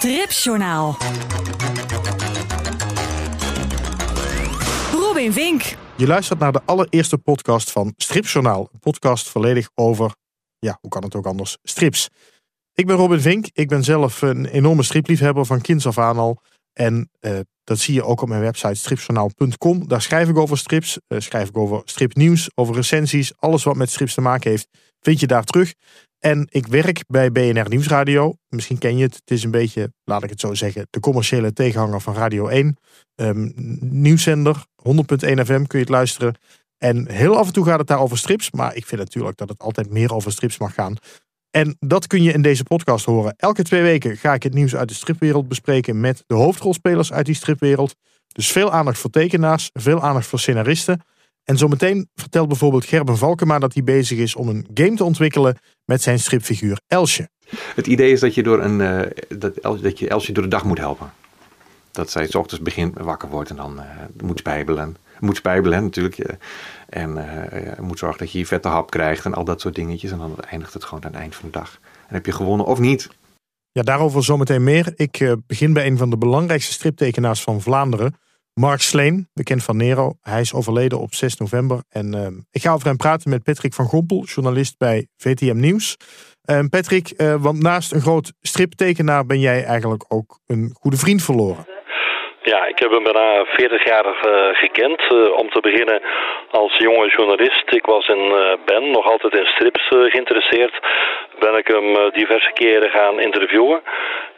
Stripjournaal. Robin Vink. Je luistert naar de allereerste podcast van Stripjournaal. Een podcast volledig over, ja, hoe kan het ook anders, strips. Ik ben Robin Vink. Ik ben zelf een enorme stripliefhebber van kinds af aan al. En uh, dat zie je ook op mijn website stripjournaal.com. Daar schrijf ik over strips, uh, schrijf ik over stripnieuws, over recensies. Alles wat met strips te maken heeft, vind je daar terug. En ik werk bij BNR Nieuwsradio. Misschien ken je het. Het is een beetje, laat ik het zo zeggen, de commerciële tegenhanger van Radio 1. Um, nieuwszender, 100.1 FM kun je het luisteren. En heel af en toe gaat het daar over strips. Maar ik vind natuurlijk dat het altijd meer over strips mag gaan. En dat kun je in deze podcast horen. Elke twee weken ga ik het nieuws uit de stripwereld bespreken met de hoofdrolspelers uit die stripwereld. Dus veel aandacht voor tekenaars, veel aandacht voor scenaristen. En zometeen vertelt bijvoorbeeld Gerben Valkema dat hij bezig is om een game te ontwikkelen met zijn stripfiguur Elsje. Het idee is dat je, door een, uh, dat, dat je Elsje door de dag moet helpen. Dat zij s ochtends begint wakker wordt en dan uh, moet spijbelen. Moet spijbelen natuurlijk. Uh, en moet zorgen dat je je vette hap krijgt en al dat soort dingetjes. En dan eindigt het gewoon aan het eind van de dag. En heb je gewonnen of niet. Ja, daarover zometeen meer. Ik begin bij een van de belangrijkste striptekenaars van Vlaanderen. Mark Sleen, bekend van Nero. Hij is overleden op 6 november. En uh, ik ga over hem praten met Patrick van Gompel, journalist bij VTM Nieuws. Uh, Patrick, uh, want naast een groot striptekenaar ben jij eigenlijk ook een goede vriend verloren. Ja, ik heb hem bijna 40 jaar gekend. Uh, om te beginnen als jonge journalist. Ik was en uh, ben nog altijd in strips geïnteresseerd. Ben ik hem diverse keren gaan interviewen.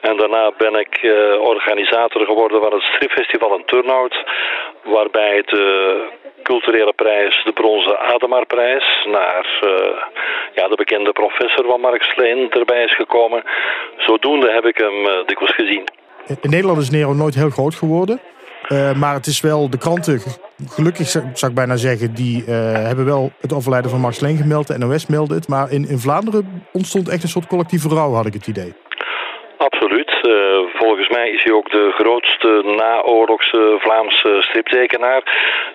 En daarna ben ik organisator geworden van het stripfestival in Turnhout. Waarbij de culturele prijs, de bronzen Ademaarprijs, naar ja, de bekende professor van Mark Sleen erbij is gekomen. Zodoende heb ik hem dikwijls gezien. In Nederland is Nero nooit heel groot geworden. Uh, maar het is wel, de kranten, gelukkig zou ik bijna zeggen, die uh, hebben wel het overlijden van Max Leen gemeld. De NOS meldde het. Maar in, in Vlaanderen ontstond echt een soort collectieve rouw, had ik het idee. Absoluut. Uh, volgens mij is hij ook de grootste naoorlogse Vlaamse striptekenaar.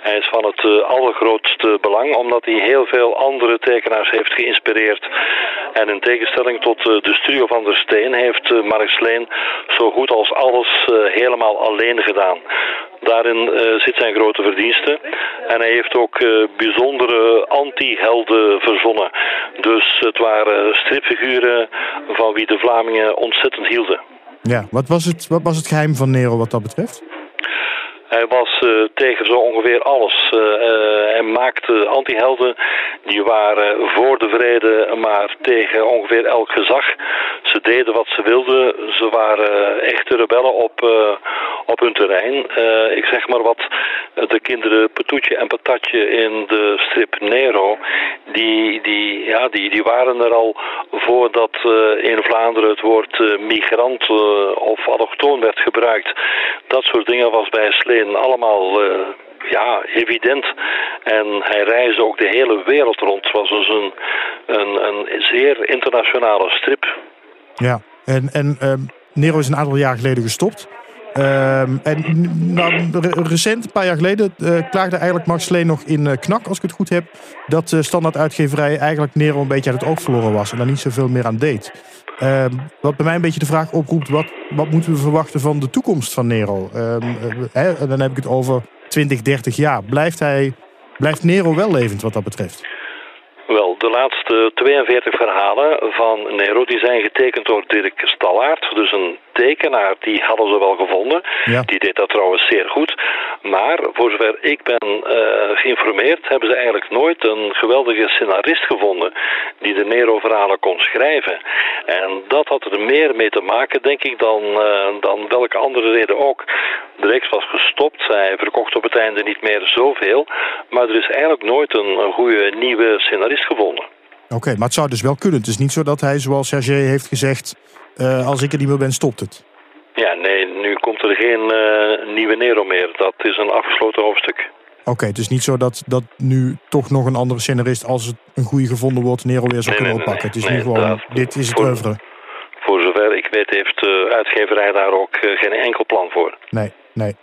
Hij is van het allergrootste belang, omdat hij heel veel andere tekenaars heeft geïnspireerd. En in tegenstelling tot de studio van der Steen heeft Mark Sleen zo goed als alles helemaal alleen gedaan. Daarin uh, zit zijn grote verdienste. En hij heeft ook uh, bijzondere anti-helden verzonnen. Dus het waren stripfiguren van wie de Vlamingen ontzettend hielden. Ja, wat was het, wat was het geheim van Nero wat dat betreft? Hij was uh, tegen zo ongeveer alles. Uh, uh, hij maakte antihelden die waren voor de vrede, maar tegen ongeveer elk gezag. Ze deden wat ze wilden. Ze waren echte rebellen op, op hun terrein. ik zeg maar wat, de kinderen Patoetje en Patatje in de strip Nero, die, die, ja, die, die waren er al voordat in Vlaanderen het woord migrant of allochtoon werd gebruikt. Dat soort dingen was bij Sleen allemaal uh, ja, evident. En hij reisde ook de hele wereld rond. Het was dus een, een, een zeer internationale strip. Ja, en, en uh, Nero is een aantal jaar geleden gestopt. Uh, en nou, recent, een paar jaar geleden, uh, klaagde eigenlijk Max Sleen nog in uh, Knak, als ik het goed heb, dat uh, standaard uitgeverij eigenlijk Nero een beetje uit het oog verloren was en daar niet zoveel meer aan deed. Ehm, wat bij mij een beetje de vraag oproept, wat, wat moeten we verwachten van de toekomst van Nero? Hè, dan heb ik het over 20, 30 jaar. Blijft, hij, blijft Nero wel levend wat dat betreft? Wel, de laatste 42 verhalen van Nero die zijn getekend door Dirk Stallaert. Dus een tekenaar, die hadden ze wel gevonden. Ja. Die deed dat trouwens zeer goed. Maar voor zover ik ben uh, geïnformeerd, hebben ze eigenlijk nooit een geweldige scenarist gevonden die de Nero-verhalen kon schrijven. En dat had er meer mee te maken, denk ik, dan, uh, dan welke andere reden ook. De reeks was gestopt, hij verkocht op het einde niet meer zoveel. Maar er is eigenlijk nooit een, een goede nieuwe scenarist gevonden. Oké, okay, maar het zou dus wel kunnen. Het is niet zo dat hij, zoals Serge heeft gezegd, uh, als ik er niet meer ben, stopt het. Ja, nee, nu komt er geen uh, nieuwe Nero meer. Dat is een afgesloten hoofdstuk. Oké, okay, het is niet zo dat, dat nu toch nog een andere scenarist, als het een goede gevonden wordt, Nero weer zou nee, kunnen nee, oppakken. Nee, het is nu gewoon, dat, dit is het voor, oeuvre. Voor zover ik weet heeft de uitgeverij daar ook geen enkel plan voor. Nee, nee.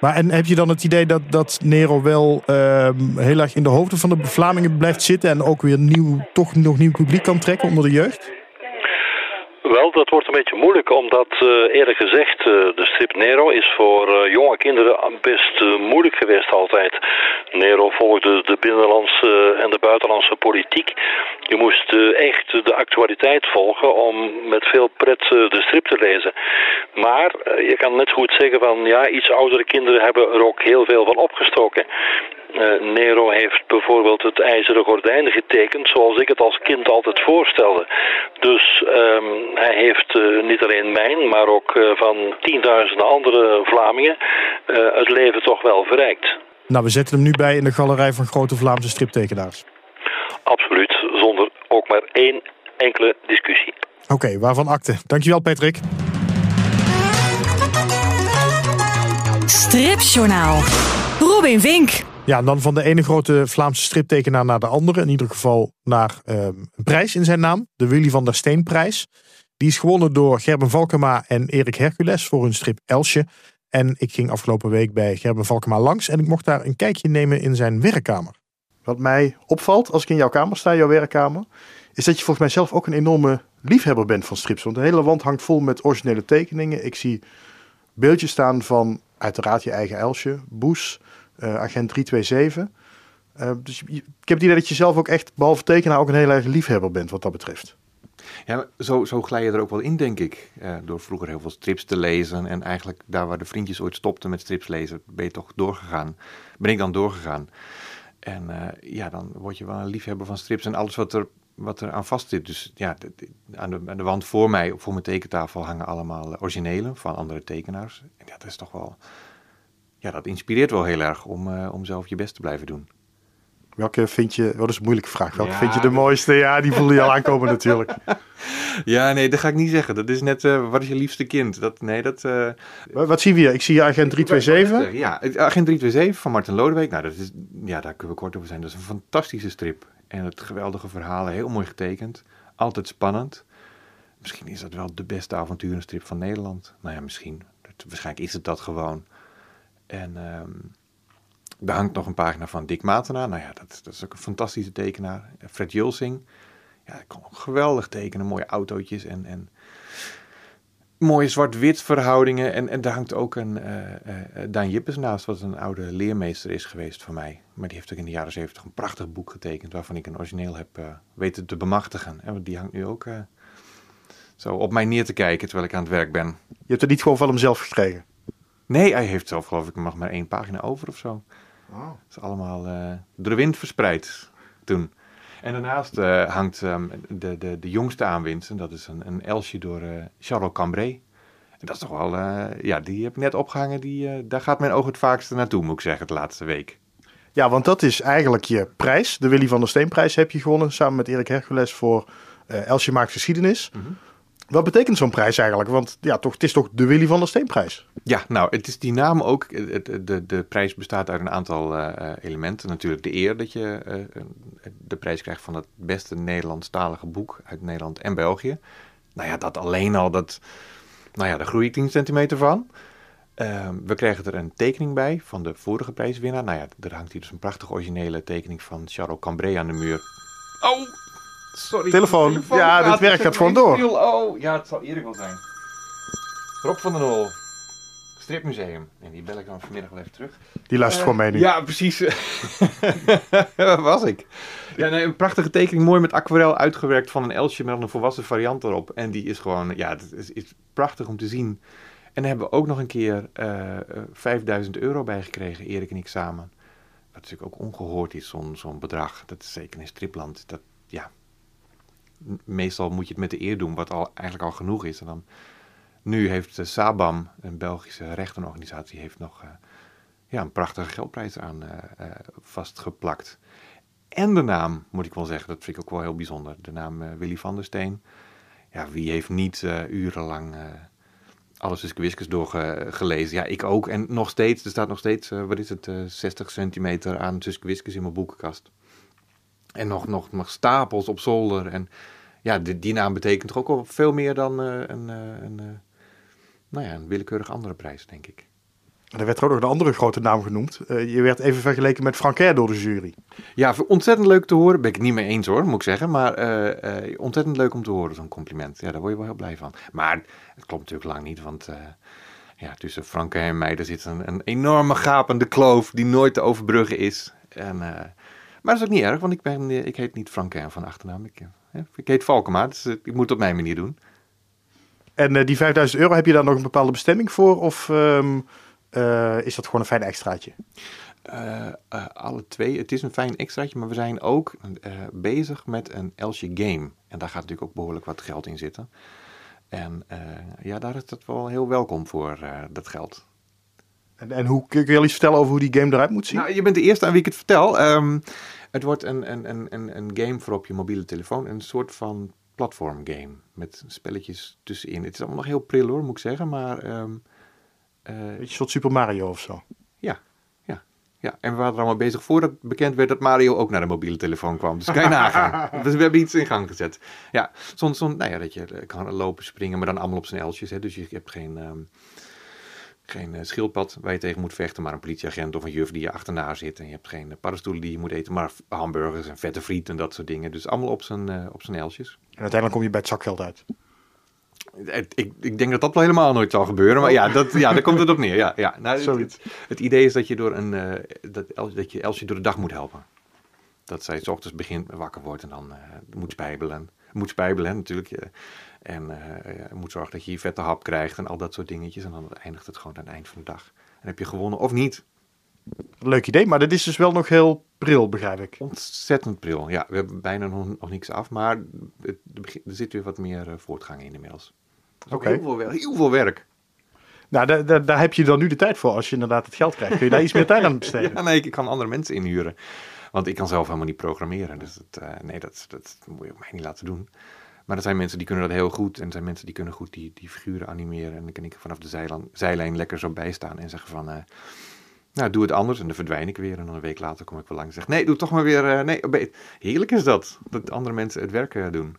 Maar en heb je dan het idee dat, dat Nero wel uh, heel erg in de hoofden van de Vlamingen blijft zitten en ook weer nieuw, toch nog nieuw publiek kan trekken onder de jeugd? Wel, dat wordt een beetje moeilijk, omdat uh, eerlijk gezegd uh, de strip Nero is voor uh, jonge kinderen best moeilijk geweest altijd. Nero volgde de binnenlandse en de buitenlandse politiek. Je moest echt de actualiteit volgen om met veel pret de strip te lezen. Maar je kan net goed zeggen van ja, iets oudere kinderen hebben er ook heel veel van opgestoken. Uh, Nero heeft bijvoorbeeld het ijzeren gordijn getekend zoals ik het als kind altijd voorstelde. Dus um, hij heeft uh, niet alleen mijn, maar ook uh, van tienduizenden andere Vlamingen het leven toch wel verrijkt. Nou, we zetten hem nu bij in de galerij van grote Vlaamse striptekenaars. Absoluut, zonder ook maar één enkele discussie. Oké, okay, waarvan akte. Dankjewel Patrick. Stripjournaal. Robin Vink. Ja, en dan van de ene grote Vlaamse striptekenaar naar de andere. In ieder geval naar uh, een prijs in zijn naam. De Willy van der Steenprijs. Die is gewonnen door Gerben Valkema en Erik Hercules voor hun strip Elsje. En ik ging afgelopen week bij Gerben Valkema langs. En ik mocht daar een kijkje nemen in zijn werkkamer. Wat mij opvalt als ik in jouw kamer sta, jouw werkkamer. Is dat je volgens mij zelf ook een enorme liefhebber bent van strips. Want de hele wand hangt vol met originele tekeningen. Ik zie beeldjes staan van uiteraard je eigen Elsje, Boes, Agent 327. Uh, dus ik heb het idee dat je zelf ook echt, behalve tekenaar, ook een heel erg liefhebber bent wat dat betreft. Ja, zo, zo glij je er ook wel in, denk ik. Uh, door vroeger heel veel strips te lezen. En eigenlijk daar waar de vriendjes ooit stopten met strips lezen, ben je toch doorgegaan. Ben ik dan doorgegaan. En ja, dan word je wel een liefhebber van strips en alles wat er, wat er aan vast zit. Dus ja, aan, de, aan de wand voor mij, voor mijn tekentafel, hangen allemaal originelen van andere tekenaars. En dat is toch wel ja, dat inspireert wel heel erg om, uh, om zelf je best te blijven doen. Welke vind je, wat is een moeilijke vraag, welke vind je de mooiste? Ja, die voelde je al aankomen natuurlijk. Ja, nee, dat ga ik niet zeggen. Dat is net, uh, wat is je liefste kind? Dat, nee, dat... Uh, wat zien we hier? Ik zie hier Agent 327. Ja, Agent 327 van Martin Lodewijk. Nou, dat is, ja, daar kunnen we kort over zijn. Dat is een fantastische strip. En het geweldige verhalen, heel mooi getekend. Altijd spannend. Misschien is dat wel de beste avonturenstrip van Nederland. Nou ja, misschien. waarschijnlijk is het dat gewoon. En um, er hangt nog een pagina van Dick Matenaar. Nou ja, dat, is ook een fantastische tekenaar. Fred Julsing. Ja, kon geweldig tekenen. Mooie autootjes en, en mooie zwart-wit verhoudingen. En, en daar hangt ook een uh, Daan Jippes naast, wat een oude leermeester is geweest voor mij. Maar die heeft ook in de jaren zeventig een prachtig boek getekend, waarvan ik een origineel heb weten te bemachtigen. En die hangt nu ook zo op mij neer te kijken terwijl ik aan het werk ben. Je hebt het niet gewoon van hem zelf gekregen? Nee, hij heeft zelf geloof ik nog maar één pagina over of zo. Wow. Dat is allemaal uh, door de wind verspreid toen. En daarnaast uh, hangt um, de, de, de jongste aanwinst. En dat is een, een Elsje door uh, Charles Cambrai. En dat is toch wel, ja, die heb ik net opgehangen. Die, daar gaat mijn oog het vaakste naartoe, moet ik zeggen, de laatste week. Ja, want dat is eigenlijk je prijs. De Willy van der Steenprijs heb je gewonnen samen met Erik Hercules voor Elsje maakt geschiedenis. Mm wat betekent zo'n prijs eigenlijk? Want ja, toch, het is toch de Willy van der Steenprijs? Ja, nou, het is die naam ook. De, de, de prijs bestaat uit een aantal uh, elementen. Natuurlijk de eer dat je uh, de prijs krijgt van het beste Nederlandstalige boek uit Nederland en België. Nou ja, dat alleen al, dat, nou ja, daar groei ik 10 centimeter van. Uh, we krijgen er een tekening bij van de vorige prijswinnaar. Nou ja, er hangt hier dus een prachtige originele tekening van Charles Cambrai aan de muur. Oh, Sorry. Telefoon. ja, dit werk gaat gewoon door. Oh, ja, het zal Erik wel zijn. Rob van der Nol. Stripmuseum. En die bel ik dan vanmiddag wel even terug. Die luistert uh, gewoon mee nu. Ja, precies. Waar was ik? Ja, nee, een prachtige tekening. Mooi met aquarel uitgewerkt van een Elsje met een volwassen variant erop. En die is gewoon, ja, het is, is prachtig om te zien. En daar hebben we ook nog een keer uh, eh, 5000 eh, euro bij gekregen, Erik en ik samen. Wat natuurlijk ook ongehoord is, zo'n zo'n bedrag. Dat is zeker in stripland. Dat, ja, meestal moet je het met de eer doen, wat al, eigenlijk al genoeg is. En dan, nu heeft uh, Sabam, een Belgische rechtenorganisatie, heeft nog uh, ja, een prachtige geldprijs aan uh, vastgeplakt. En de naam, moet ik wel zeggen, dat vind ik ook wel heel bijzonder. De naam Willy van der Steen. Ja, wie heeft niet urenlang alles Wiskus doorgelezen? Ja, ik ook. En nog steeds, er staat nog steeds, wat is het, 60 centimeter aan Suske in mijn boekenkast. En nog, nog, nog stapels op zolder. En ja, die, die naam betekent toch ook wel veel meer dan uh, een, uh, een, uh, nou ja, een willekeurig andere prijs, denk ik. Er werd ook nog een andere grote naam genoemd. Uh, je werd even vergeleken met Francaire door de jury. Ja, ontzettend leuk te horen. Ben ik het niet mee eens hoor, moet ik zeggen. Maar uh, uh, ontzettend leuk om te horen, zo'n compliment. Ja, daar word je wel heel blij van. Maar het klopt natuurlijk lang niet, want ja, tussen Francaire en mij daar zit een, een, enorme gapende kloof die nooit te overbruggen is. En, maar dat is ook niet erg, want ik, ben, ik heet niet Francaire van achternaam. Ik, ik heet Valkema, dus ik moet het op mijn manier doen. En die 5000 euro, heb je daar nog een bepaalde bestemming voor? Of... Um uh, is dat gewoon een fijn extraatje? Uh, alle twee. Het is een fijn extraatje, maar we zijn ook bezig met een Elsje game. En daar gaat natuurlijk ook behoorlijk wat geld in zitten. En ja, daar is het wel heel welkom voor, dat geld. En, en hoe kun je iets vertellen over hoe die game eruit moet zien? Nou, je bent de eerste aan wie ik het vertel. Um, het wordt een, een, een, een game voor op je mobiele telefoon. Een soort van platform game. Met spelletjes tussenin. Het is allemaal nog heel pril hoor, moet ik zeggen. Maar um, uh, Beetje soort Super Mario of zo. Ja, ja, ja. En we waren er allemaal bezig voordat bekend werd dat Mario ook naar de mobiele telefoon kwam. Dus kan je nagaan. dus we hebben iets in gang gezet. Ja, soms, soms nou ja, dat je eh, kan lopen, springen, maar dan allemaal op zijn eltjes. Hè. Dus je hebt geen, um, geen uh, schildpad waar je tegen moet vechten, maar een politieagent of een juf die je achterna zit. En je hebt geen paddenstoelen die je moet eten, maar hamburgers en vette friet en dat soort dingen. Dus allemaal op zijn, uh, op zijn eltjes. En uiteindelijk kom je bij het zakgeld uit. Ik, ik, denk dat dat wel helemaal nooit zal gebeuren. Maar ja, dat, ja daar komt het op neer. Ja, ja. Nou, het, het, idee is dat je, door een, uh, dat, dat je Elsje door de dag moet helpen. Dat zij s ochtends begint wakker wordt en dan uh, moet spijbelen. Moet spijbelen natuurlijk. Uh, en moet zorgen dat je je vette hap krijgt en al dat soort dingetjes. En dan eindigt het gewoon aan het eind van de dag. En heb je gewonnen of niet. Leuk idee, maar dit is dus wel nog heel pril, begrijp ik. Ontzettend pril, ja. We hebben bijna nog, nog niks af, maar het, er zit weer wat meer voortgang in inmiddels. Oké. Heel, veel, heel veel werk. Nou, daar, daar, daar, heb je dan nu de tijd voor als je inderdaad het geld krijgt. Kun je daar iets meer tijd aan besteden? Ja, nee, ik kan andere mensen inhuren. Want ik kan zelf helemaal niet programmeren. Dus het, uh, nee, dat, dat moet je mij niet laten doen. Maar er zijn mensen die kunnen dat heel goed. En er zijn mensen die kunnen goed die, die figuren animeren. En dan kan ik vanaf de zijlijn, zijlijn lekker zo bijstaan en zeggen van... Uh, nou, doe het anders. En dan verdwijn ik weer. En dan een week later kom ik wel langs en zeg... Nee, doe toch maar weer... Uh, nee, heerlijk is dat. Dat andere mensen het werk doen.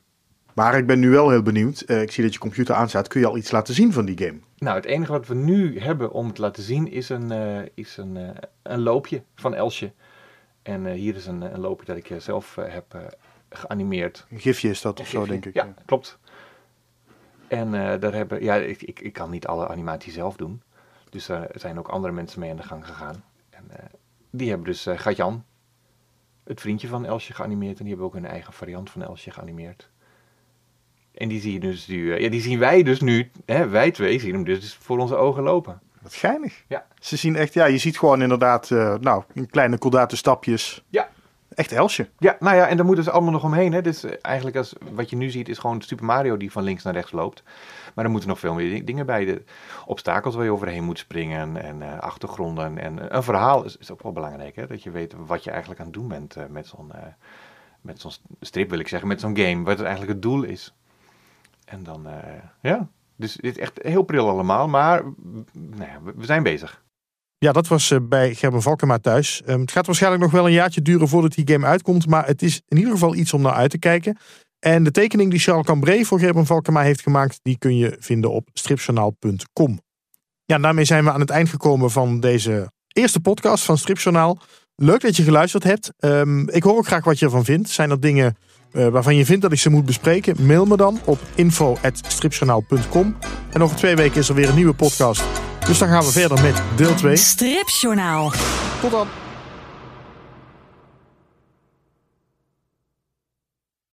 Maar ik ben nu wel heel benieuwd. Uh, ik zie dat je computer aanstaat. Kun je al iets laten zien van die game? Nou, het enige wat we nu hebben om het te laten zien is een, uh, is een, uh, een loopje van Elsje. En hier is een, een loopje dat ik zelf heb geanimeerd. Een gifje is dat of zo, denk ik. Ja, klopt. En daar hebben, ja, ik, ik, ik, kan niet alle animatie zelf doen. Dus er zijn ook andere mensen mee aan de gang gegaan. En die hebben dus Gatjan, het vriendje van Elsje, geanimeerd. En die hebben ook een eigen variant van Elsje geanimeerd. En die, zie je dus nu, ja, die zien wij dus nu, hè, wij twee zien hem dus voor onze ogen lopen. Wat geinig. Ja. Ze zien echt, ja, je ziet gewoon inderdaad, uh, nou, in kleine koldate stapjes. Ja. Echt Elsje. Ja, nou ja, en daar moeten ze allemaal nog omheen. Hè. Dus eigenlijk, als, wat je nu ziet, is gewoon Super Mario die van links naar rechts loopt. Maar er moeten nog veel meer dingen bij. De obstakels waar je overheen moet springen en uh, achtergronden. En een verhaal is, is, ook wel belangrijk. Hè? Dat je weet wat je eigenlijk aan het doen bent uh, met zo'n met zo'n strip, wil ik zeggen. Met zo'n game, wat het eigenlijk het doel is. En dan, ja, dus dit is echt heel pril allemaal, maar nou ja, we, zijn bezig. Ja, dat was uh, bij Gerben Valkema thuis. Um, het gaat waarschijnlijk nog wel een jaartje duren voordat die game uitkomt, maar het is in ieder geval iets om naar uit te kijken. En de tekening die Charles Cambrai voor Gerben Valkema heeft gemaakt, die kun je vinden op stripjournaal.com. Ja, daarmee zijn we aan het eind gekomen van deze eerste podcast van Stripjournaal. Leuk dat je geluisterd hebt. Um, ik hoor ook graag wat je ervan vindt. Zijn er dingen uh, waarvan je vindt dat ik ze moet bespreken? Mail me dan op info.stripjournaal.com. En over twee weken is er weer een nieuwe podcast. Dus dan gaan we verder met deel 2. Stripjournaal. Tot dan.